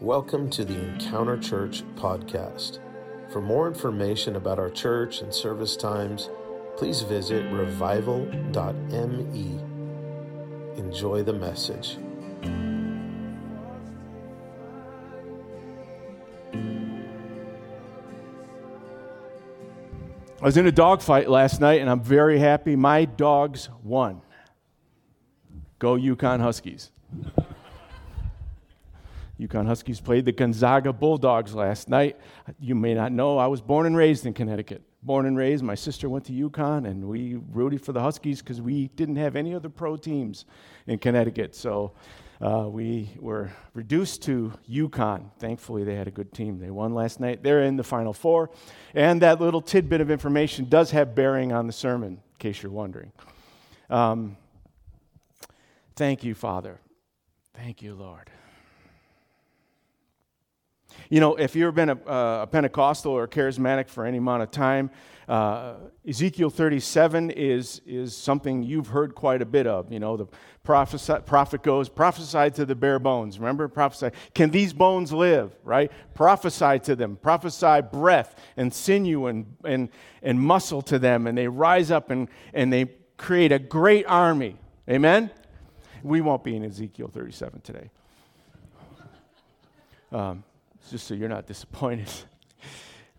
Welcome to the Encounter Church podcast. For more information about our church and service times, please visit revival.me. Enjoy the message. I was in a dogfight last night, and I'm very happy. My dogs won. Go UConn Huskies. UConn Huskies played the Gonzaga Bulldogs last night. You may not know, I was born and raised in Connecticut. Born and raised, my sister went to UConn, and we rooted for the Huskies because we didn't have any other pro teams in Connecticut. So uh, we were reduced to UConn. Thankfully, they had a good team. They won last night. They're in the Final Four. And that little tidbit of information does have bearing on the sermon, in case you're wondering. Um, thank you, Father. Thank you, Lord. You know, if you've been a, a, Pentecostal or a charismatic for any amount of time, uh, Ezekiel 37 is, is something you've heard quite a bit of. You know, the prophet, prophet goes, prophesy to the bare bones. Remember? Prophesy. Can these bones live? Right? Prophesy to them. Prophesy breath and sinew and, and, and muscle to them. And they rise up and, and they create a great army. Amen? We won't be in Ezekiel 37 today. Um, just so you're not disappointed.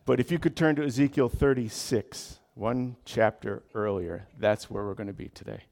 but if you could turn to Ezekiel 36, one chapter earlier, that's where we're going to be today.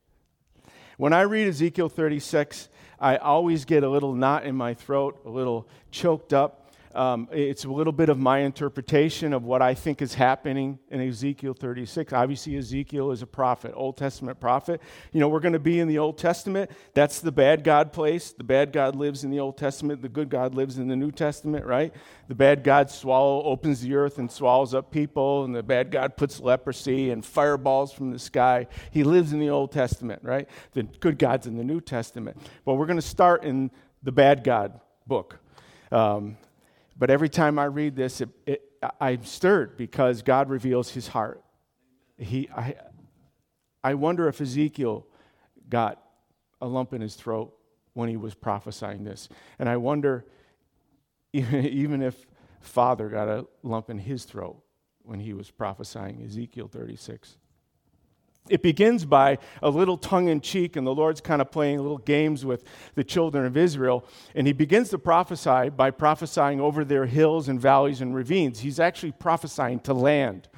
When I read Ezekiel 36, I always get a little knot in my throat, a little choked up um, it's a little bit of my interpretation of what I think is happening in Ezekiel 36. Obviously, Ezekiel is a prophet, Old Testament prophet. You know, we're going to be in the Old Testament. That's the bad God place. The bad God lives in the Old Testament. The good God lives in the New Testament, right? The bad God swallow opens the earth and swallows up people, and the bad God puts leprosy and fireballs from the sky. He lives in the Old Testament, right? The good God's in the New Testament. But we're going to start in the bad God book. Um, but every time I read this, it, it, I'm stirred because God reveals his heart. He, I, I wonder if Ezekiel got a lump in his throat when he was prophesying this. And I wonder even if Father got a lump in his throat when he was prophesying Ezekiel 36. It begins by a little tongue in cheek, and the Lord's kind of playing little games with the children of Israel. And he begins to prophesy by prophesying over their hills and valleys and ravines. He's actually prophesying to land.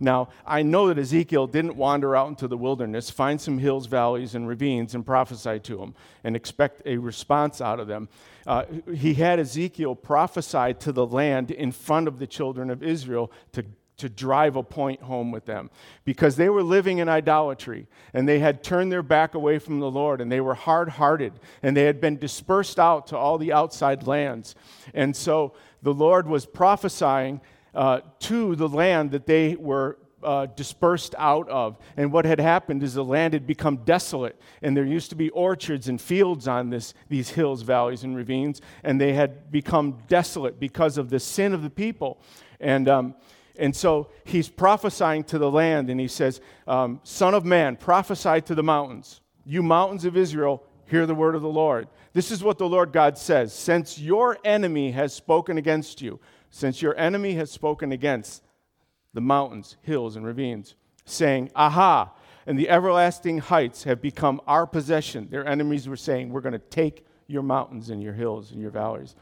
Now, I know that Ezekiel didn't wander out into the wilderness, find some hills, valleys, and ravines, and prophesy to them and expect a response out of them. Uh, he had Ezekiel prophesy to the land in front of the children of Israel to to drive a point home with them because they were living in idolatry and they had turned their back away from the Lord and they were hard hearted and they had been dispersed out to all the outside lands. And so the Lord was prophesying uh, to the land that they were. Uh, dispersed out of. And what had happened is the land had become desolate, and there used to be orchards and fields on this, these hills, valleys, and ravines, and they had become desolate because of the sin of the people. And um, and so he's prophesying to the land, and he says, um, Son of man, prophesy to the mountains. You mountains of Israel, hear the word of the Lord. This is what the Lord God says Since your enemy has spoken against you, since your enemy has spoken against the mountains, hills, and ravines, saying, Aha, and the everlasting heights have become our possession. Their enemies were saying, We're going to take your mountains and your hills and your valleys.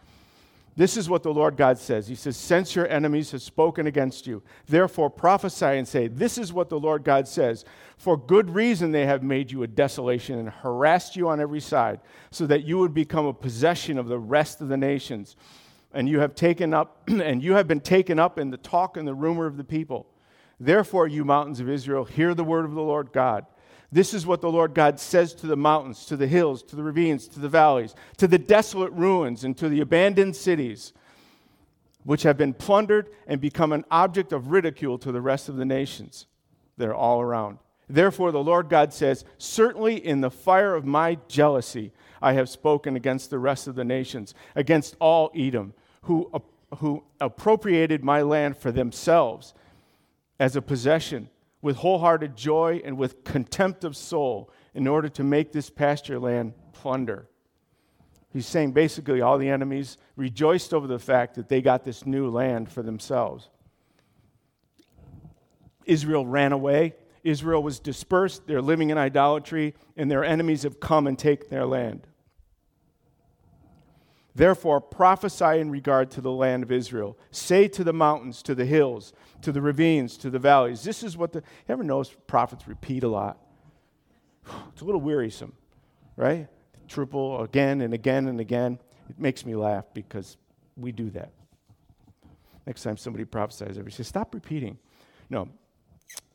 This is what the Lord God says. He says, Since your enemies have spoken against you, therefore prophesy and say, This is what the Lord God says. For good reason they have made you a desolation and harassed you on every side, so that you would become a possession of the rest of the nations. And you have taken up, and you have been taken up in the talk and the rumor of the people. Therefore, you mountains of Israel, hear the word of the Lord God. This is what the Lord God says to the mountains, to the hills, to the ravines, to the valleys, to the desolate ruins, and to the abandoned cities, which have been plundered and become an object of ridicule to the rest of the nations that are all around. Therefore, the Lord God says, Certainly in the fire of my jealousy, I have spoken against the rest of the nations, against all Edom, who, who appropriated my land for themselves as a possession with wholehearted joy and with contempt of soul in order to make this pasture land plunder. He's saying basically all the enemies rejoiced over the fact that they got this new land for themselves. Israel ran away. Israel was dispersed. They're living in idolatry, and their enemies have come and taken their land. Therefore, prophesy in regard to the land of Israel. Say to the mountains, to the hills, to the ravines, to the valleys. This is what the. Ever notice prophets repeat a lot? It's a little wearisome, right? Triple again and again and again. It makes me laugh because we do that. Next time somebody prophesies, everybody says, Stop repeating. No.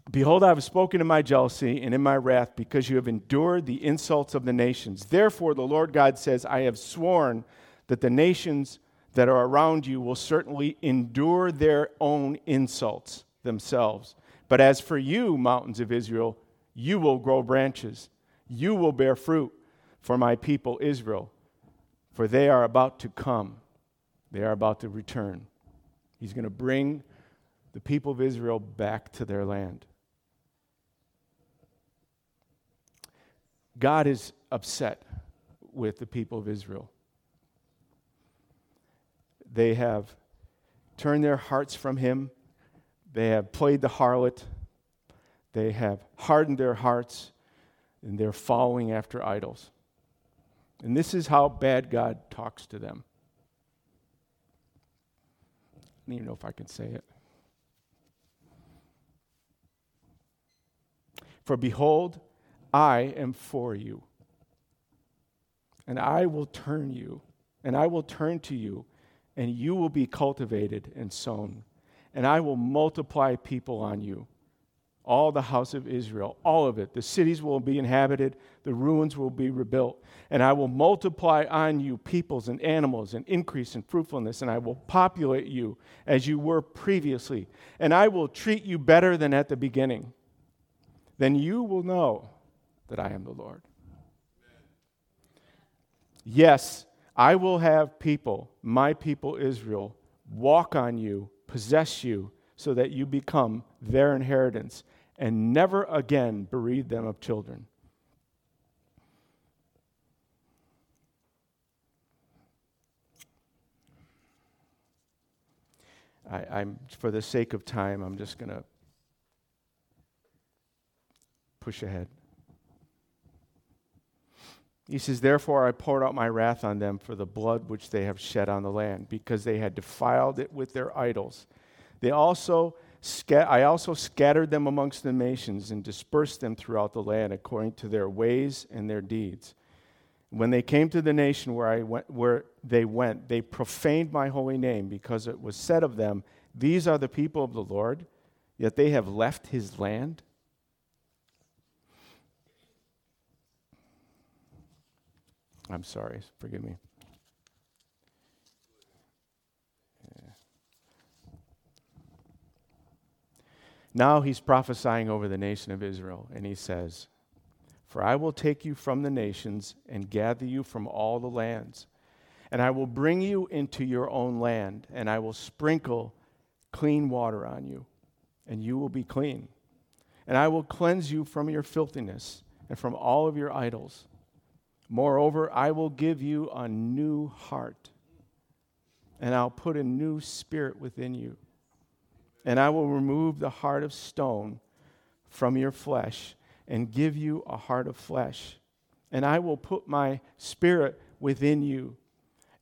Behold, I have spoken in my jealousy and in my wrath because you have endured the insults of the nations. Therefore, the Lord God says, I have sworn that the nations that are around you will certainly endure their own insults themselves. But as for you, mountains of Israel, you will grow branches, you will bear fruit for my people Israel, for they are about to come, they are about to return. He's going to bring the people of Israel back to their land. God is upset with the people of Israel. They have turned their hearts from him. They have played the harlot. They have hardened their hearts, and they're following after idols. And this is how bad God talks to them. I don't even know if I can say it. For behold, I am for you, and I will turn you, and I will turn to you and you will be cultivated and sown. And I will multiply people on you, all the house of Israel, all of it. The cities will be inhabited, the ruins will be rebuilt. And I will multiply on you peoples and animals and increase in fruitfulness, and I will populate you as you were previously. And I will treat you better than at the beginning. Then you will know that I am the Lord. Yes, I will have people, my people Israel, walk on you, possess you, so that you become their inheritance, and never again bereave them of children. I, am for the sake of time, I'm just going to push ahead. He says, Therefore I poured out my wrath on them for the blood which they have shed on the land, because they had defiled it with their idols. They also I also scattered them amongst the nations and dispersed them throughout the land according to their ways and their deeds. When they came to the nation where, I went, where they went, they profaned my holy name because it was said of them, These are the people of the Lord, yet they have left his land. I'm sorry, forgive me. Yeah. Now he's prophesying over the nation of Israel, and he says, For I will take you from the nations and gather you from all the lands, and I will bring you into your own land, and I will sprinkle clean water on you, and you will be clean. And I will cleanse you from your filthiness and from all of your idols. Moreover, I will give you a new heart, and I'll put a new spirit within you. And I will remove the heart of stone from your flesh and give you a heart of flesh. And I will put my spirit within you,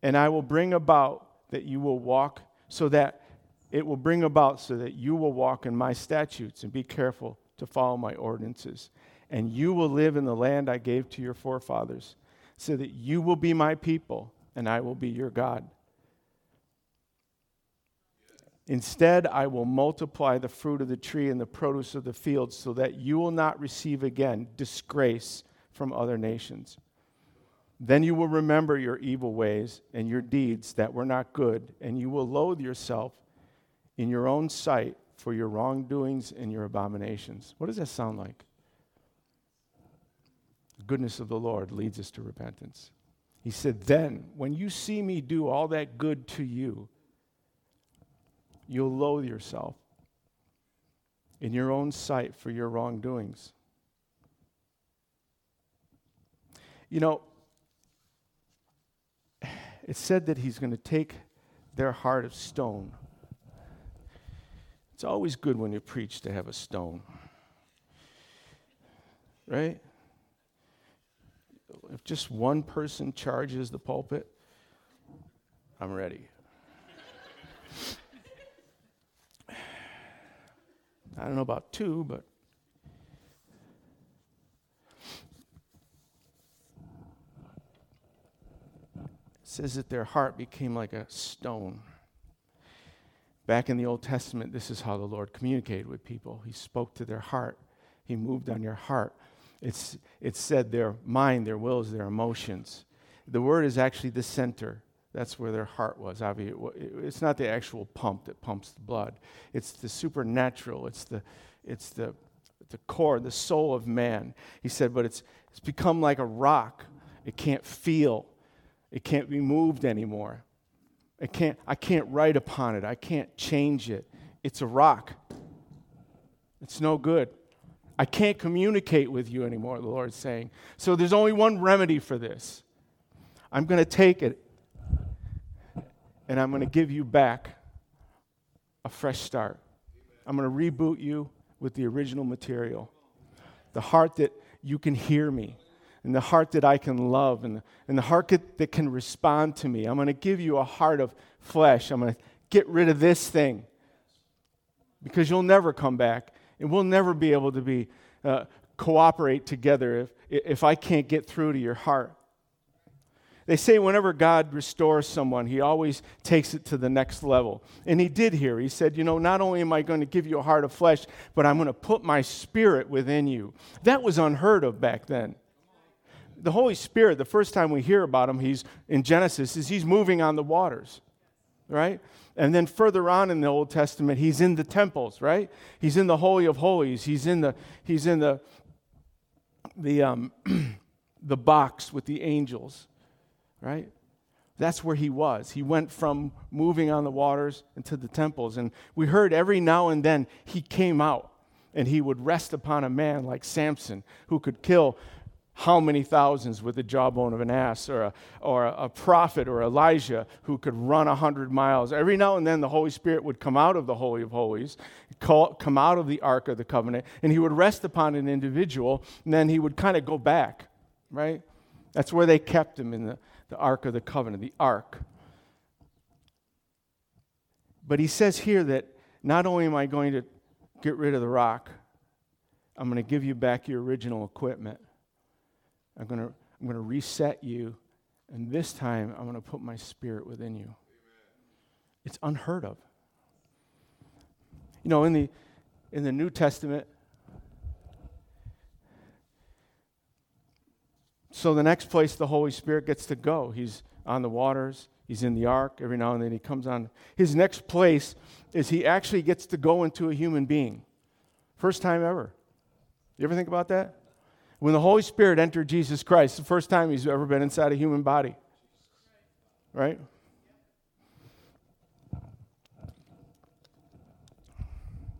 and I will bring about that you will walk so that it will bring about so that you will walk in my statutes and be careful to follow my ordinances and you will live in the land I gave to your forefathers, so that you will be my people and I will be your God. Instead, I will multiply the fruit of the tree and the produce of the field, so that you will not receive again disgrace from other nations. Then you will remember your evil ways and your deeds that were not good, and you will loathe yourself in your own sight for your wrongdoings and your abominations. What does that sound like? Goodness of the Lord leads us to repentance. He said, Then, when you see me do all that good to you, you'll loathe yourself in your own sight for your wrongdoings. You know, it said that he's going to take their heart of stone. It's always good when you preach to have a stone. Right? If just one person charges the pulpit, I'm ready. I don't know about two, but says that their heart became like a stone. Back in the Old Testament, this is how the Lord communicated with people. He spoke to their heart, He moved on your heart. It's, it said their mind, their wills, their emotions. The word is actually the center. That's where their heart was. Obviously, It's not the actual pump that pumps the blood. It's the supernatural. It's the, it's the, the core, the soul of man. He said, but it's, it's become like a rock. It can't feel. It can't be moved anymore. I can't, I can't write upon it. I can't change it. It's a rock. It's no good. I can't communicate with you anymore, the Lord's saying. So there's only one remedy for this. I'm going to take it and I'm going to give you back a fresh start. I'm going to reboot you with the original material. The heart that you can hear me, and the heart that I can love and the, and the heart that can respond to me. I'm going to give you a heart of flesh. I'm going to get rid of this thing because you'll never come back and we'll never be able to be uh, cooperate together if, if I can't get through to your heart. They say whenever God restores someone, he always takes it to the next level. And he did here. He said, You know, not only am I going to give you a heart of flesh, but I'm going to put my spirit within you. That was unheard of back then the Holy Spirit, the first time we hear about him, he's in Genesis, is he's moving on the waters, right? And then further on in the Old Testament, he's in the temples, right? He's in the Holy of Holies. He's in the he's in the the um, the box with the angels, right? That's where he was. He went from moving on the waters into the temples. And we heard every now and then he came out and he would rest upon a man like Samson who could kill how many thousands with the jawbone of an ass, or a, or a prophet or Elijah who could run a hundred miles. Every now and then, the Holy Spirit would come out of the Holy of Holies, call, come out of the Ark of the Covenant, and he would rest upon an individual, and then he would kind of go back, right? That's where they kept him in the, the Ark of the Covenant, the Ark. But he says here that not only am I going to get rid of the rock, I'm going to give you back your original equipment. I'm going to I'm going to reset you, and this time I'm going to put my spirit within you. Amen. It's unheard of. You know, in the in the New Testament, so the next place the Holy Spirit gets to go, he's on the waters, he's in the ark. Every now and then he comes on. His next place is he actually gets to go into a human being. First time ever. You ever think about that? When the Holy Spirit entered Jesus Christ, the first time he's ever been inside a human body. Right?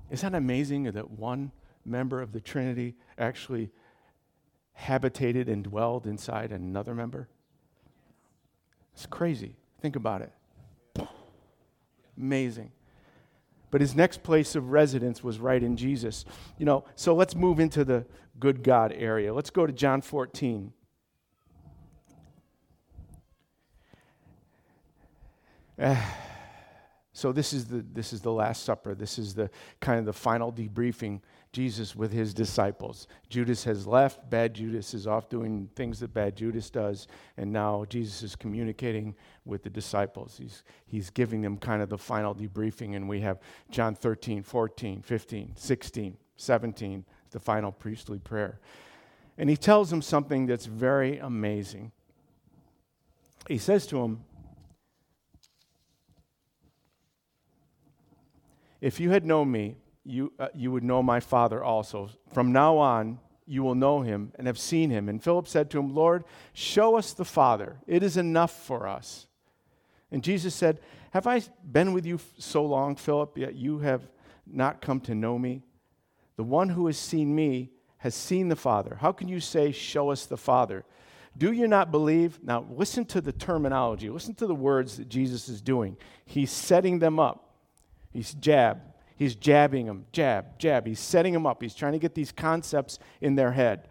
Is that amazing that one member of the Trinity actually habitated and dwelled inside another member? It's crazy. Think about it. Amazing. But his next place of residence was right in Jesus. You know, so let's move into the good God area. Let's go to John 14. Uh, so this is the this is the last supper. This is the kind of the final debriefing Jesus with his disciples. Judas has left. Bad Judas is off doing things that bad Judas does. And now Jesus is communicating with the disciples. He's, he's giving them kind of the final debriefing. And we have John 13, 14, 15, 16, 17, the final priestly prayer. And he tells them something that's very amazing. He says to them, If you had known me, you, uh, you would know my Father also. From now on, you will know him and have seen him. And Philip said to him, Lord, show us the Father. It is enough for us. And Jesus said, Have I been with you so long, Philip, yet you have not come to know me? The one who has seen me has seen the Father. How can you say, Show us the Father? Do you not believe? Now, listen to the terminology. Listen to the words that Jesus is doing. He's setting them up. He's jab. He's jabbing them. Jab, jab. He's setting them up. He's trying to get these concepts in their head.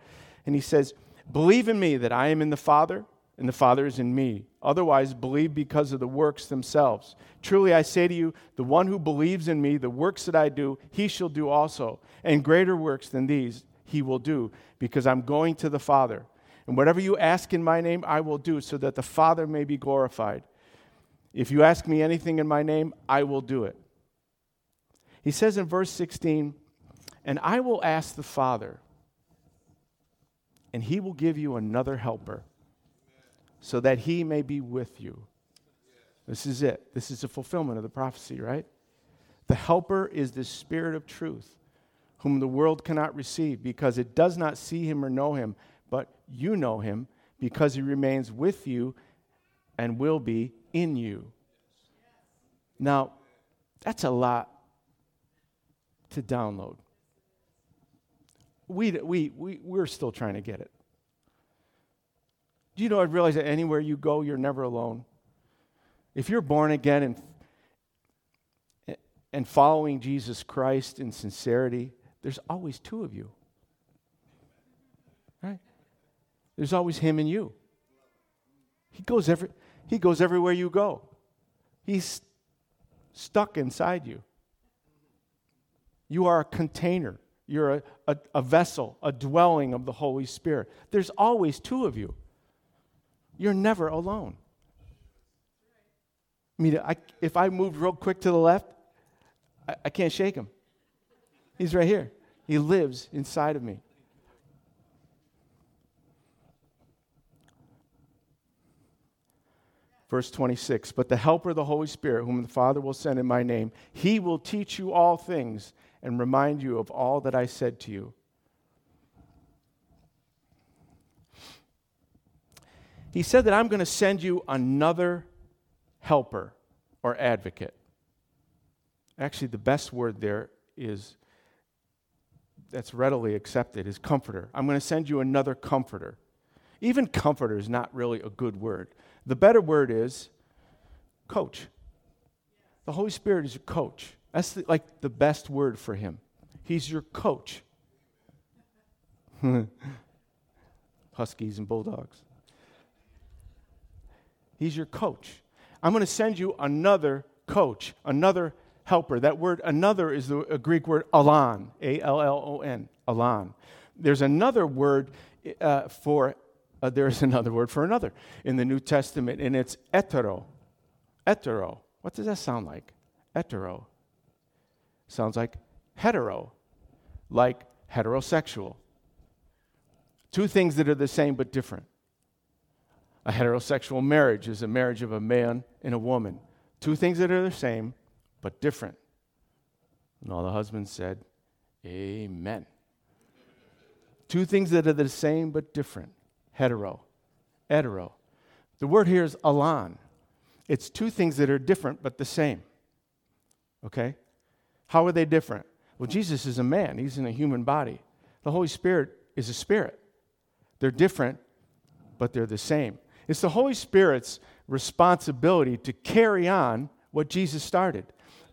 And he says, Believe in me that I am in the Father and the Father is in me. Otherwise, believe because of the works themselves. Truly, I say to you, the one who believes in me, the works that I do, he shall do also. And greater works than these he will do, because I'm going to the Father. And whatever you ask in my name, I will do, so that the Father may be glorified. If you ask me anything in my name, I will do it. He says in verse 16, And I will ask the Father, and he will give you another helper so that he may be with you. This is it. This is the fulfillment of the prophecy, right? The helper is the spirit of truth, whom the world cannot receive because it does not see him or know him, but you know him because he remains with you and will be in you. Now, that's a lot to download. We, we, we, we're still trying to get it. Do you know, I realize that anywhere you go, you're never alone. If you're born again and, and following Jesus Christ in sincerity, there's always two of you. Right? There's always him and you. He goes, every, he goes everywhere you go. He's stuck inside you. You are a container. You're a, a, a vessel, a dwelling of the Holy Spirit. There's always two of you. You're never alone. I mean, I, if I moved real quick to the left, I, I can't shake him. He's right here. He lives inside of me. Verse 26 But the Helper, the Holy Spirit, whom the Father will send in my name, he will teach you all things and remind you of all that I said to you. He said that I'm going to send you another helper or advocate. Actually, the best word there is that's readily accepted is comforter. I'm going to send you another comforter. Even comforter is not really a good word. The better word is coach. The Holy Spirit is your coach. That's the, like the best word for him. He's your coach. Huskies and bulldogs. He's your coach. I'm going to send you another coach, another helper. That word another is the Greek word allon, A L L O N, allon. There's another word uh, for, uh, there's another word for another in the New Testament, and it's etero. Etero. What does that sound like? Etero. Sounds like hetero, like heterosexual. Two things that are the same but different. A heterosexual marriage is a marriage of a man and a woman. Two things that are the same, but different. And all the husbands said, Amen. Two things that are the same but different hetero, hetero. The word here is allon. It's two things that are different but the same. Okay? How are they different? Well, Jesus is a man, he's in a human body. The Holy Spirit is a spirit. They're different, but they're the same. It's the Holy Spirit's responsibility to carry on what Jesus started.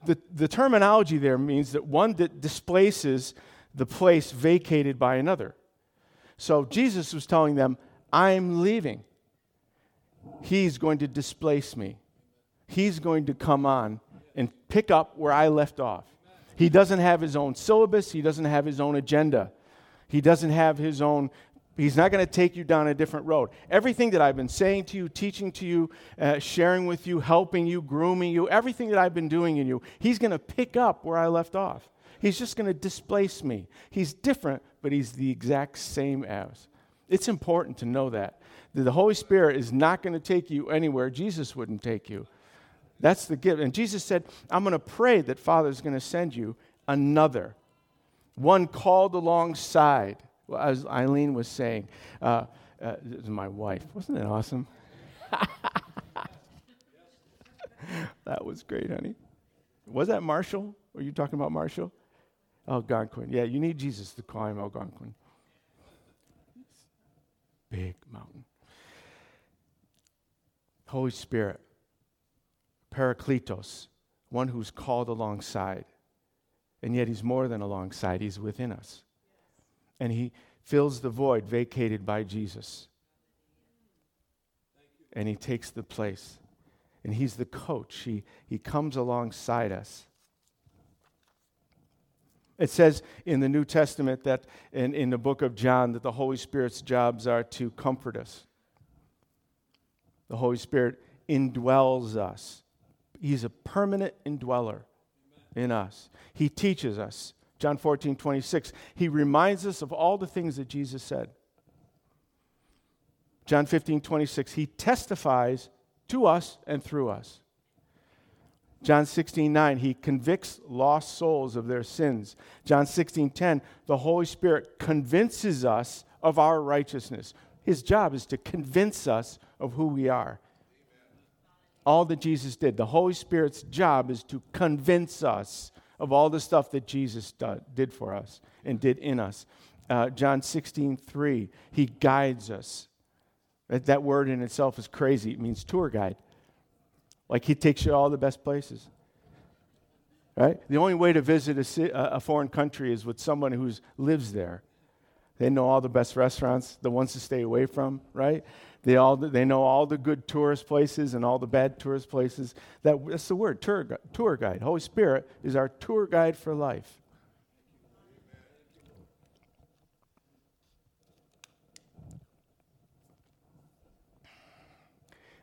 The, the terminology there means that one that displaces the place vacated by another. So Jesus was telling them, I'm leaving. He's going to displace me. He's going to come on and pick up where I left off. He doesn't have his own syllabus, he doesn't have his own agenda. He doesn't have his own He's not going to take you down a different road. Everything that I've been saying to you, teaching to you, uh, sharing with you, helping you, grooming you, everything that I've been doing in you, He's going to pick up where I left off. He's just going to displace me. He's different, but He's the exact same as. It's important to know that. That the Holy Spirit is not going to take you anywhere Jesus wouldn't take you. That's the gift. And Jesus said, I'm going to pray that Father's going to send you another, one called alongside as Eileen was saying, uh, uh, my wife. Wasn't it awesome? that was great, honey. Was that Marshall? Were you talking about Marshall? Algonquin. Yeah, you need Jesus to call climb Algonquin. Big mountain. Holy Spirit, Parakletos, one who's called alongside. And yet he's more than alongside, he's within us. And he fills the void vacated by Jesus. And he takes the place. And he's the coach. He, he comes alongside us. It says in the New Testament that in, in the book of John that the Holy Spirit's jobs are to comfort us. The Holy Spirit indwells us. He's a permanent indweller in us. He teaches us. John 14, 26. He reminds us of all the things that Jesus said. John 15, 26. He testifies to us and through us. John 16, 9, he convicts lost souls of their sins. John 16, 10, the Holy Spirit convinces us of our righteousness. His job is to convince us of who we are all that Jesus did. The Holy Spirit's job is to convince us of all the stuff that Jesus did for us and did in us. Uh, John 16, 3, he guides us. That, that word in itself is crazy. It means tour guide. Like he takes you all the best places. Right? The only way to visit a, a foreign country is with someone who lives there. They know all the best restaurants, the ones to stay away from, right? They, all, they know all the good tourist places and all the bad tourist places. That, that's the word, tour, tour guide. Holy Spirit is our tour guide for life.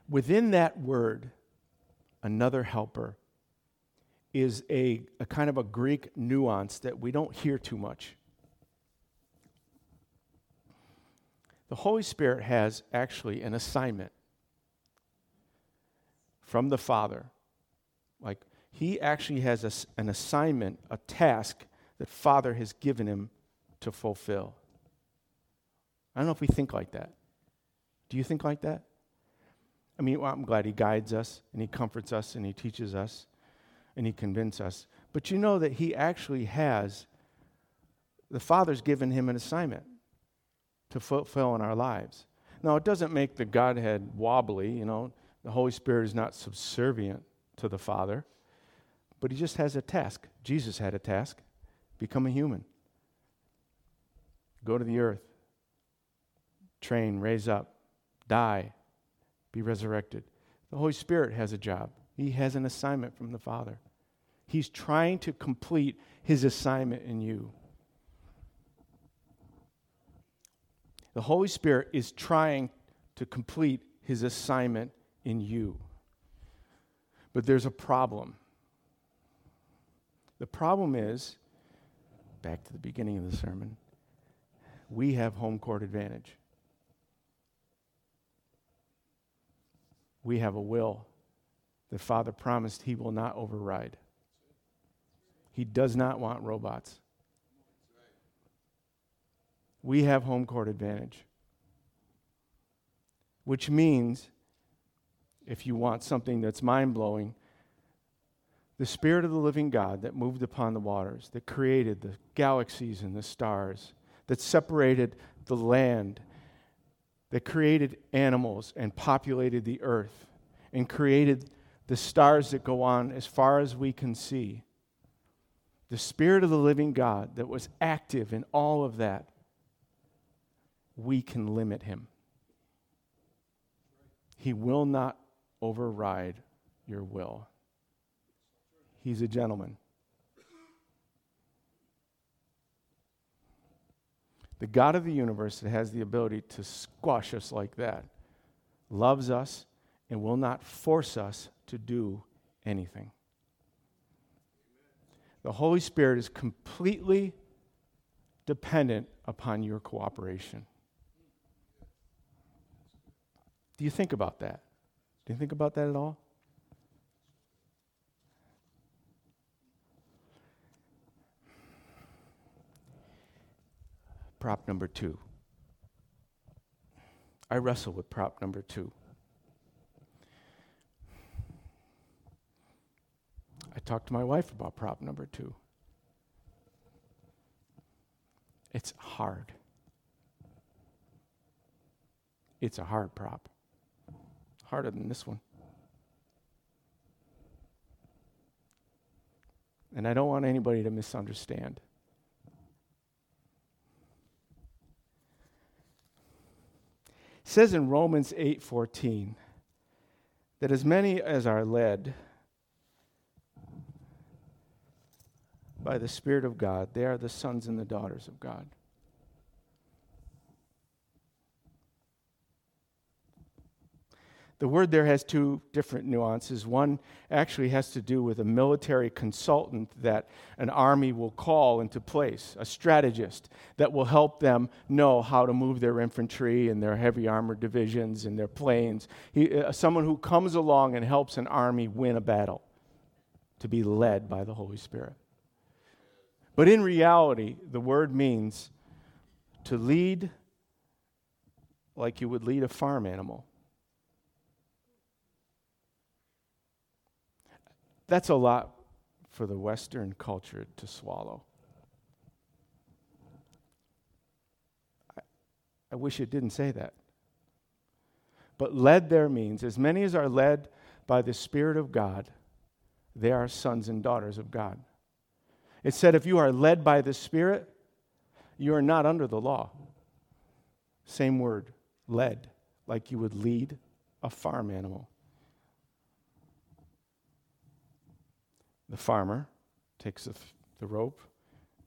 Within that word, another helper is a, a kind of a Greek nuance that we don't hear too much. The Holy Spirit has actually an assignment from the Father. Like, he actually has a, an assignment, a task that Father has given him to fulfill. I don't know if we think like that. Do you think like that? I mean, well, I'm glad he guides us and he comforts us and he teaches us and he convinces us. But you know that he actually has, the Father's given him an assignment to fulfill in our lives. Now, it doesn't make the Godhead wobbly, you know. The Holy Spirit is not subservient to the Father, but he just has a task. Jesus had a task become a human, go to the earth, train, raise up, die, be resurrected. The Holy Spirit has a job, he has an assignment from the Father. He's trying to complete his assignment in you. The Holy Spirit is trying to complete his assignment in you. But there's a problem. The problem is, back to the beginning of the sermon, we have home court advantage. We have a will that Father promised he will not override. He does not want robots we have home court advantage. Which means, if you want something that's mind blowing, the Spirit of the living God that moved upon the waters, that created the galaxies and the stars, that separated the land, that created animals and populated the earth, and created the stars that go on as far as we can see. The Spirit of the living God that was active in all of that we can limit him. He will not override your will. He's a gentleman. The God of the universe that has the ability to squash us like that loves us and will not force us to do anything. The Holy Spirit is completely dependent upon your cooperation. Do you think about that? Do you think about that at all? Prop number two. I wrestle with prop number two. I talked to my wife about prop number two. It's hard. It's a hard prop harder than this one. And I don't want anybody to misunderstand. It says in Romans 8:14 that as many as are led by the Spirit of God, they are the sons and the daughters of God. The word there has two different nuances. One actually has to do with a military consultant that an army will call into place, a strategist that will help them know how to move their infantry and their heavy armored divisions and their planes. He, uh, someone who comes along and helps an army win a battle to be led by the Holy Spirit. But in reality, the word means to lead like you would lead a farm animal. That's a lot for the Western culture to swallow. I, I wish it didn't say that. But led there means as many as are led by the Spirit of God, they are sons and daughters of God. It said if you are led by the Spirit, you are not under the law. Same word, led, like you would lead a farm animal. The farmer takes the, the rope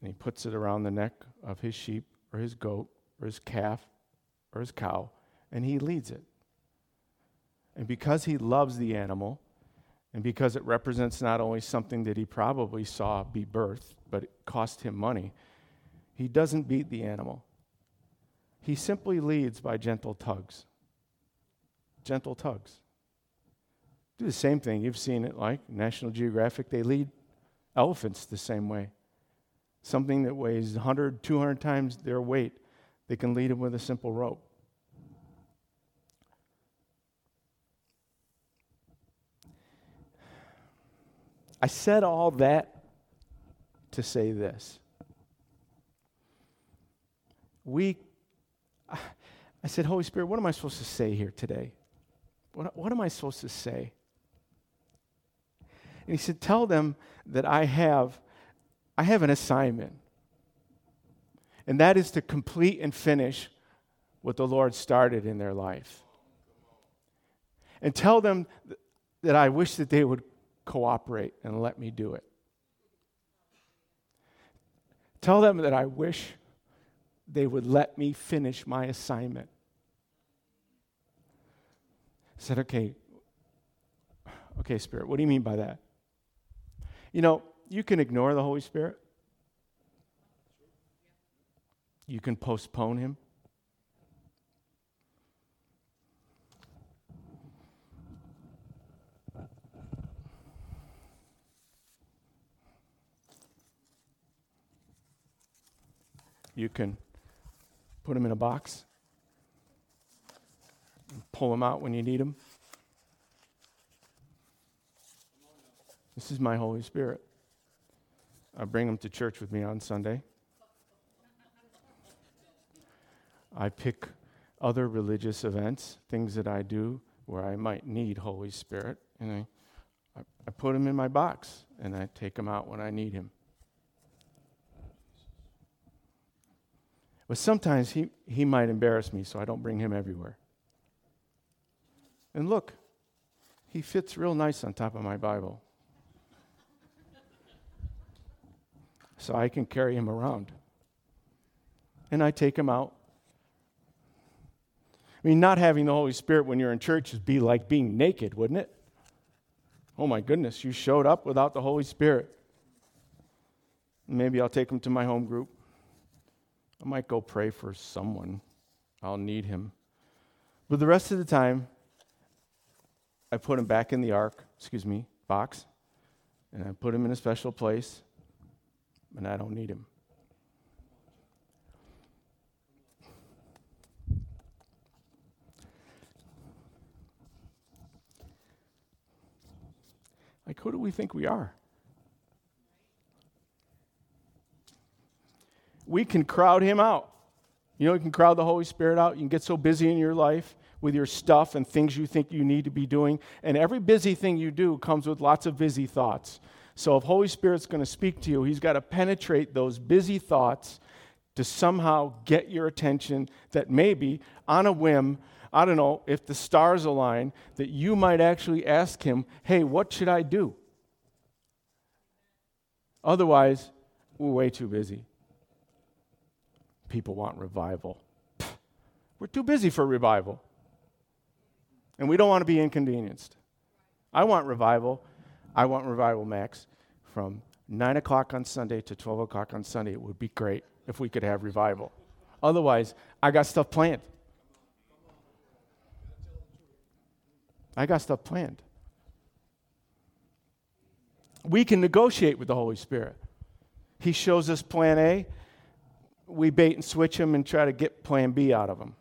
and he puts it around the neck of his sheep or his goat or his calf or his cow and he leads it. And because he loves the animal, and because it represents not only something that he probably saw be birthed, but it cost him money, he doesn't beat the animal. He simply leads by gentle tugs. Gentle tugs do the same thing. You've seen it like National Geographic, they lead elephants the same way. Something that weighs 100, 200 times their weight, they can lead them with a simple rope. I said all that to say this. We, I said, Holy Spirit, what am I supposed to say here today? What, what am I supposed to say? And he said, Tell them that I have, I have an assignment. And that is to complete and finish what the Lord started in their life. And tell them that I wish that they would cooperate and let me do it. Tell them that I wish they would let me finish my assignment. I said, okay, okay, Spirit, what do you mean by that? You know, you can ignore the Holy Spirit, you can postpone Him. You can put them in a box, pull them out when you need them. This is my Holy Spirit. I bring them to church with me on Sunday. I pick other religious events, things that I do where I might need Holy Spirit, and I, I, I put them in my box and I take them out when I need Him. But sometimes he, he might embarrass me, so I don't bring him everywhere. And look, he fits real nice on top of my Bible. So I can carry him around. And I take him out. I mean, not having the Holy Spirit when you're in church would be like being naked, wouldn't it? Oh my goodness, you showed up without the Holy Spirit. Maybe I'll take him to my home group. I might go pray for someone. I'll need him. But the rest of the time, I put him back in the ark, excuse me, box, and I put him in a special place and I don't need him. Like, who do we think we are? We can crowd him out. You know, you can crowd the Holy Spirit out. You can get so busy in your life with your stuff and things you think you need to be doing. And every busy thing you do comes with lots of busy thoughts. So if Holy Spirit's going to speak to you, he's got to penetrate those busy thoughts to somehow get your attention that maybe on a whim, I don't know, if the stars align, that you might actually ask him, "Hey, what should I do?" Otherwise, we're way too busy. People want revival. We're too busy for revival. And we don't want to be inconvenienced. I want revival. I want revival, Max, from 9 o'clock on Sunday to 12 o'clock on Sunday. It would be great if we could have revival. Otherwise, I got stuff planned. I got stuff planned. We can negotiate with the Holy Spirit. He shows us plan A, we bait and switch him and try to get plan B out of him.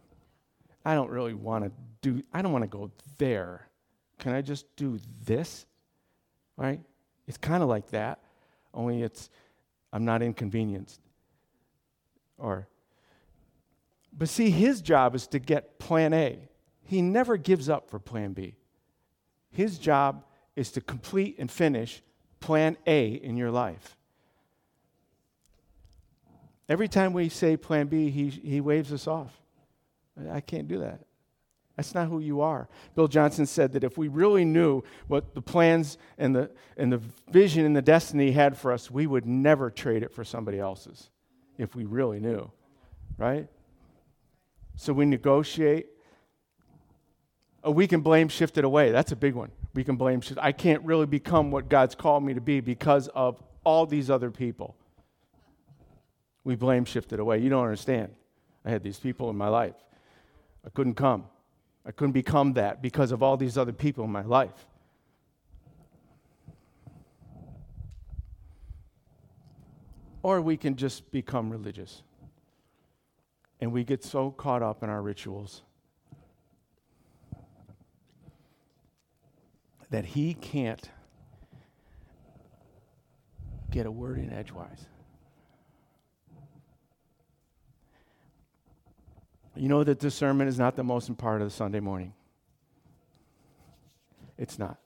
I don't really want to do, I don't want to go there. Can I just do this? Right? It's kind of like that, only it's, I'm not inconvenienced. Or, but see, his job is to get plan A. He never gives up for plan B. His job is to complete and finish plan A in your life. Every time we say plan B, he, he waves us off. I can't do that. That's not who you are. Bill Johnson said that if we really knew what the plans and the, and the vision and the destiny he had for us, we would never trade it for somebody else's if we really knew, right? So we negotiate. Oh, we can blame shift it away. That's a big one. We can blame shift. I can't really become what God's called me to be because of all these other people. We blame shift it away. You don't understand. I had these people in my life. I couldn't come. I couldn't become that because of all these other people in my life. Or we can just become religious. And we get so caught up in our rituals that he can't get a word in edgewise. You know that this sermon is not the most important part of the Sunday morning. It's not.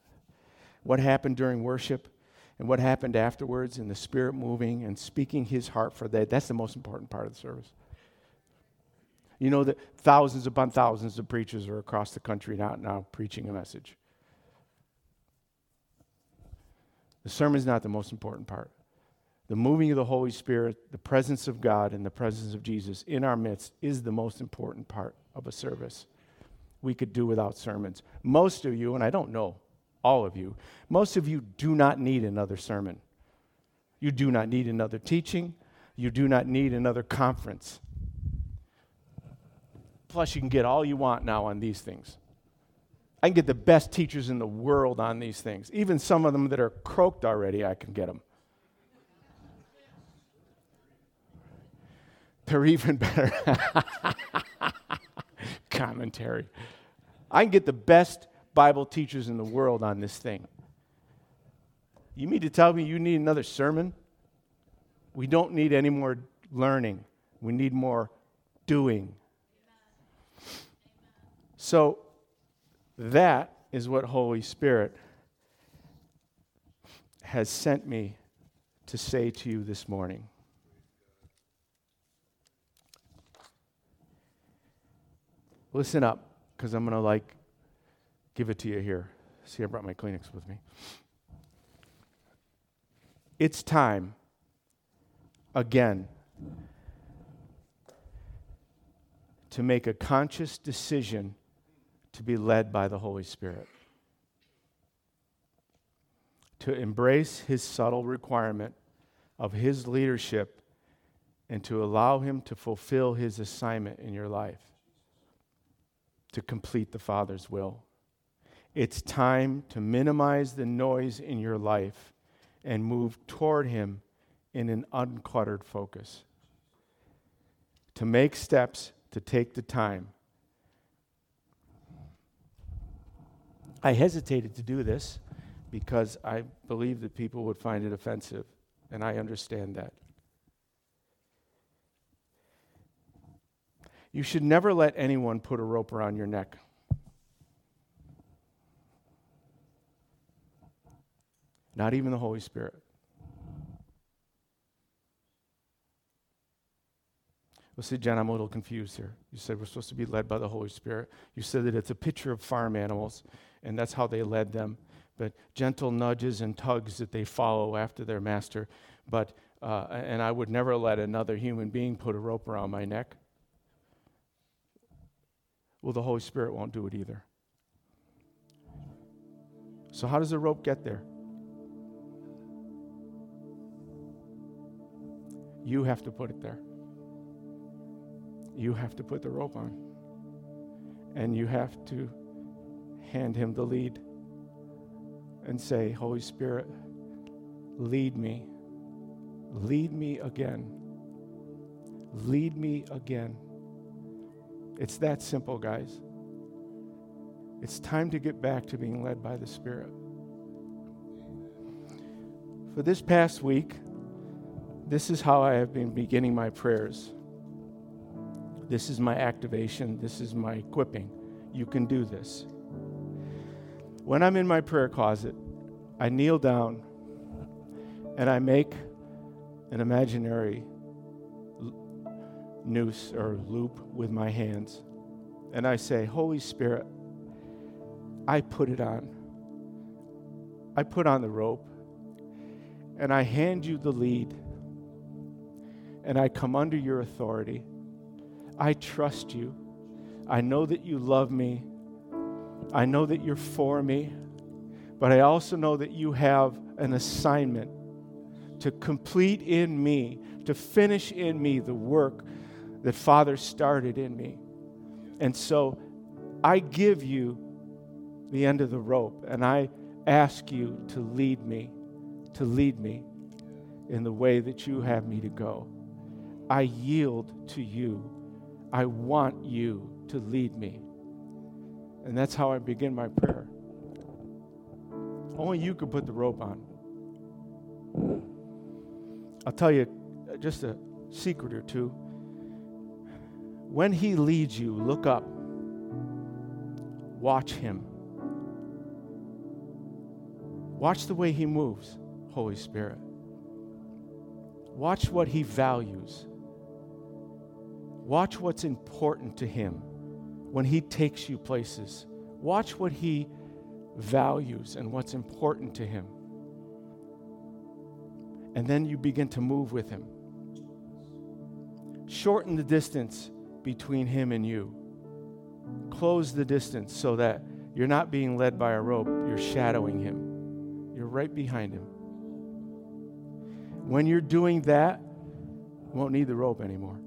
What happened during worship and what happened afterwards and the Spirit moving and speaking His heart for that, that's the most important part of the service. You know that thousands upon thousands of preachers are across the country now, now preaching a message. The sermon is not the most important part the moving of the Holy Spirit, the presence of God, and the presence of Jesus in our midst is the most important part of a service. We could do without sermons. Most of you, and I don't know all of you, most of you do not need another sermon. You do not need another teaching. You do not need another conference. Plus, you can get all you want now on these things. I can get the best teachers in the world on these things. Even some of them that are croaked already, I can get them. They're even better. Commentary. I can get the best Bible teachers in the world on this thing. You mean to tell me you need another sermon? We don't need any more learning. We need more doing. So, that is what Holy Spirit has sent me to say to you this morning. Listen up, because I'm going to like give it to you here. See, I brought my Kleenex with me. It's time, again, to make a conscious decision to be led by the Holy Spirit. To embrace his subtle requirement of his leadership and to allow him to fulfill his assignment in your life to complete the Father's will. It's time to minimize the noise in your life and move toward Him in an uncluttered focus. To make steps to take the time. I hesitated to do this because I believe that people would find it offensive, and I understand that. You should never let anyone put a rope around your neck. Not even the Holy Spirit. Well, see, Jen. I'm a little confused here. You said we're supposed to be led by the Holy Spirit. You said that it's a picture of farm animals, and that's how they led them. But gentle nudges and tugs that they follow after their master. But uh, and I would never let another human being put a rope around my neck. Well, the Holy Spirit won't do it either. So, how does the rope get there? You have to put it there you have to put the rope on. And you have to hand him the lead and say, Holy Spirit, lead me. Lead me again. Lead me again. It's that simple, guys. It's time to get back to being led by the Spirit. For this past week, this is how I have been beginning my prayers. This is my activation. This is my equipping. You can do this. When I'm in my prayer closet, I kneel down and I make an imaginary noose or loop with my hands. And I say, Holy Spirit, I put it on. I put on the rope and I hand you the lead and I come under your authority I trust you. I know that you love me. I know that you're for me. But I also know that you have an assignment to complete in me, to finish in me the work that Father started in me. And so I give you the end of the rope and I ask you to lead me, to lead me in the way that you have me to go. I yield to you I want you to lead me. And that's how I begin my prayer. Only you can put the rope on. I'll tell you just a secret or two. When He leads you, look up, watch Him. Watch the way He moves, Holy Spirit. Watch what He values. Watch what's important to him when he takes you places. Watch what he values and what's important to him. And then you begin to move with him. Shorten the distance between him and you. Close the distance so that you're not being led by a rope, you're shadowing him. You're right behind him. When you're doing that, you won't need the rope anymore.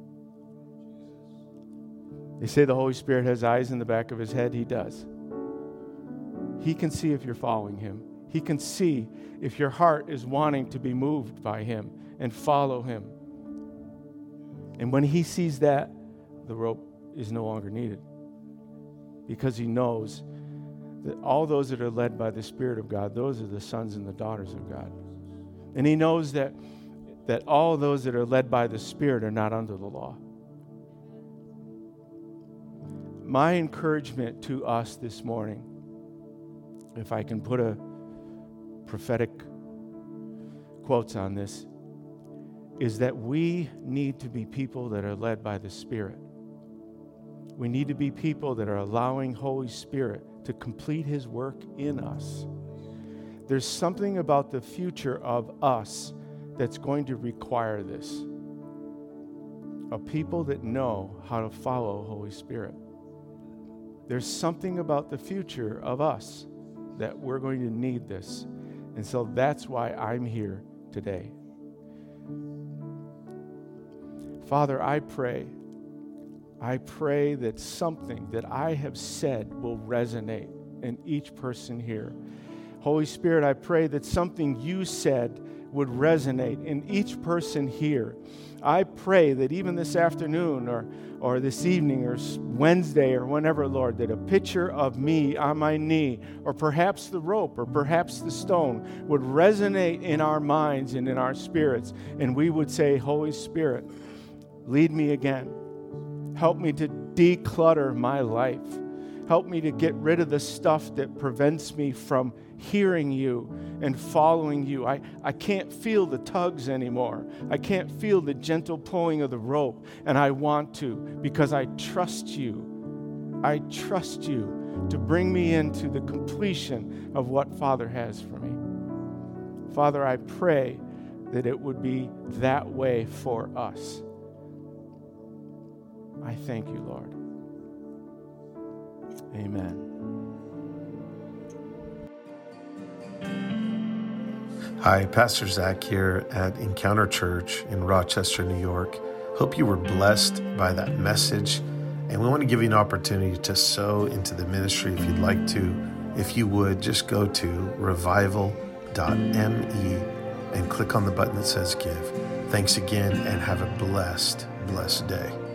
They say the Holy Spirit has eyes in the back of his head. He does. He can see if you're following him. He can see if your heart is wanting to be moved by him and follow him. And when he sees that, the rope is no longer needed because he knows that all those that are led by the Spirit of God, those are the sons and the daughters of God. And he knows that, that all those that are led by the Spirit are not under the law my encouragement to us this morning, if I can put a prophetic quotes on this, is that we need to be people that are led by the Spirit. We need to be people that are allowing Holy Spirit to complete His work in us. There's something about the future of us that's going to require this. A people that know how to follow Holy Spirit. There's something about the future of us that we're going to need this. And so that's why I'm here today. Father, I pray, I pray that something that I have said will resonate in each person here. Holy Spirit, I pray that something you said would resonate in each person here. I pray that even this afternoon or, or this evening or Wednesday or whenever, Lord, that a picture of me on my knee or perhaps the rope or perhaps the stone would resonate in our minds and in our spirits. And we would say, Holy Spirit, lead me again. Help me to declutter my life. Help me to get rid of the stuff that prevents me from hearing you and following you. I, I can't feel the tugs anymore. I can't feel the gentle pulling of the rope, and I want to because I trust you. I trust you to bring me into the completion of what Father has for me. Father, I pray that it would be that way for us. I thank you, Lord. Amen. Hi, Pastor Zach here at Encounter Church in Rochester, New York. Hope you were blessed by that message. And we want to give you an opportunity to sow into the ministry if you'd like to. If you would, just go to revival.me and click on the button that says give. Thanks again and have a blessed, blessed day.